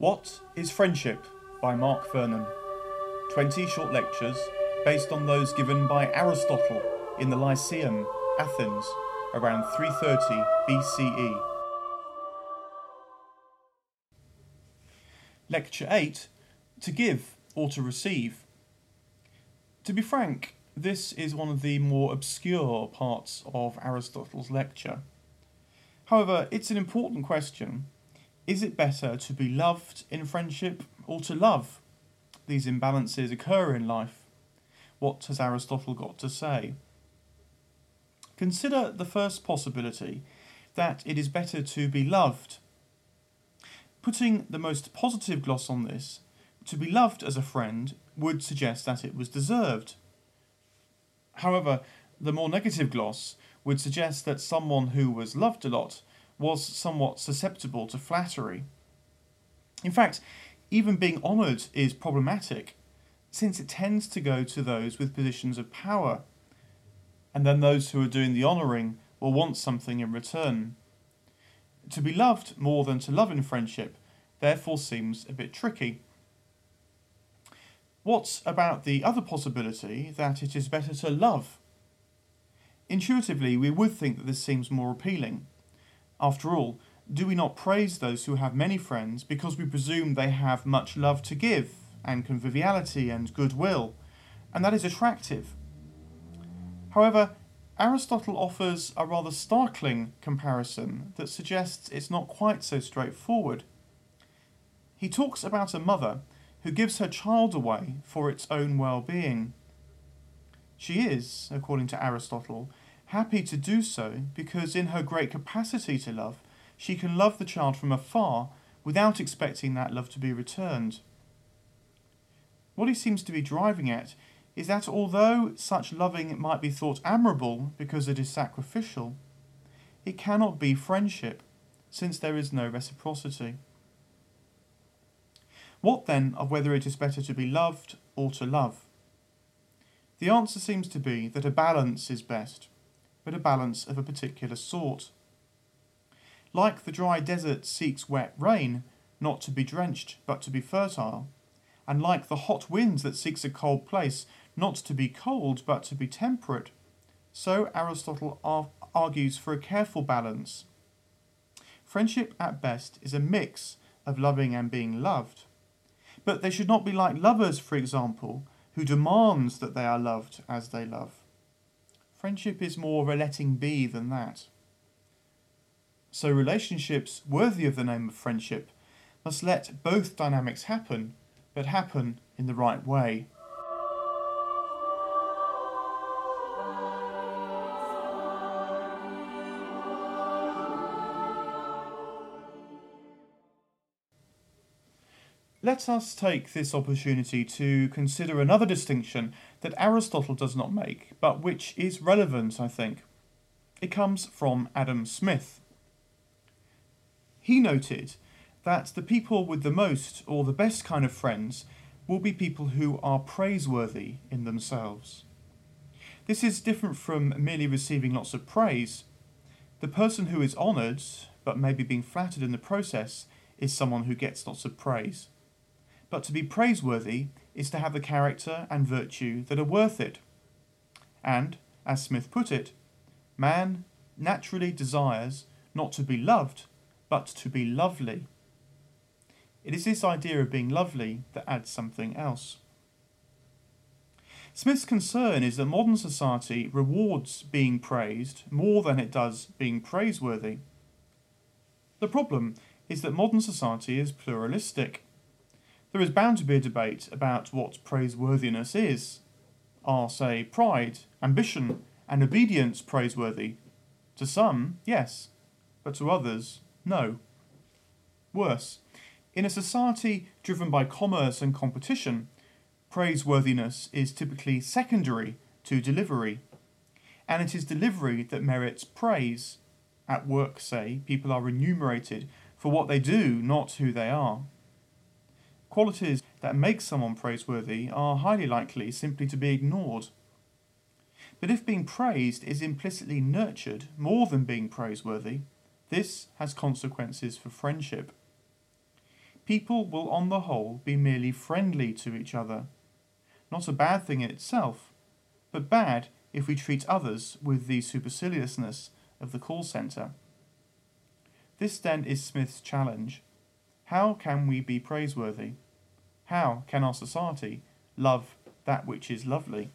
What is Friendship by Mark Vernon. 20 short lectures based on those given by Aristotle in the Lyceum, Athens, around 330 BCE. Lecture 8 To give or to receive. To be frank, this is one of the more obscure parts of Aristotle's lecture. However, it's an important question. Is it better to be loved in friendship or to love? These imbalances occur in life. What has Aristotle got to say? Consider the first possibility that it is better to be loved. Putting the most positive gloss on this, to be loved as a friend would suggest that it was deserved. However, the more negative gloss would suggest that someone who was loved a lot was somewhat susceptible to flattery. In fact, even being honoured is problematic, since it tends to go to those with positions of power, and then those who are doing the honouring will want something in return. To be loved more than to love in friendship therefore seems a bit tricky. What about the other possibility that it is better to love? Intuitively, we would think that this seems more appealing. After all, do we not praise those who have many friends because we presume they have much love to give, and conviviality and goodwill, and that is attractive? However, Aristotle offers a rather startling comparison that suggests it's not quite so straightforward. He talks about a mother who gives her child away for its own well being. She is, according to Aristotle, happy to do so because, in her great capacity to love, she can love the child from afar without expecting that love to be returned. What he seems to be driving at is that although such loving might be thought admirable because it is sacrificial, it cannot be friendship, since there is no reciprocity. What then of whether it is better to be loved or to love? The answer seems to be that a balance is best, but a balance of a particular sort. Like the dry desert seeks wet rain, not to be drenched, but to be fertile, and like the hot wind that seeks a cold place, not to be cold, but to be temperate, so Aristotle ar- argues for a careful balance. Friendship at best is a mix of loving and being loved. But they should not be like lovers, for example, who demands that they are loved as they love. Friendship is more a letting be than that. So relationships worthy of the name of friendship must let both dynamics happen, but happen in the right way. Let us take this opportunity to consider another distinction that Aristotle does not make, but which is relevant, I think. It comes from Adam Smith. He noted that the people with the most or the best kind of friends will be people who are praiseworthy in themselves. This is different from merely receiving lots of praise. The person who is honoured, but maybe being flattered in the process, is someone who gets lots of praise. But to be praiseworthy is to have the character and virtue that are worth it. And, as Smith put it, man naturally desires not to be loved, but to be lovely. It is this idea of being lovely that adds something else. Smith's concern is that modern society rewards being praised more than it does being praiseworthy. The problem is that modern society is pluralistic. There is bound to be a debate about what praiseworthiness is. Are, say, pride, ambition, and obedience praiseworthy? To some, yes, but to others, no. Worse, in a society driven by commerce and competition, praiseworthiness is typically secondary to delivery, and it is delivery that merits praise. At work, say, people are remunerated for what they do, not who they are. Qualities that make someone praiseworthy are highly likely simply to be ignored. But if being praised is implicitly nurtured more than being praiseworthy, this has consequences for friendship. people will on the whole be merely friendly to each other. Not a bad thing in itself, but bad if we treat others with the superciliousness of the call centre. This then is Smith's challenge. How can we be praiseworthy? How can our society love that which is lovely?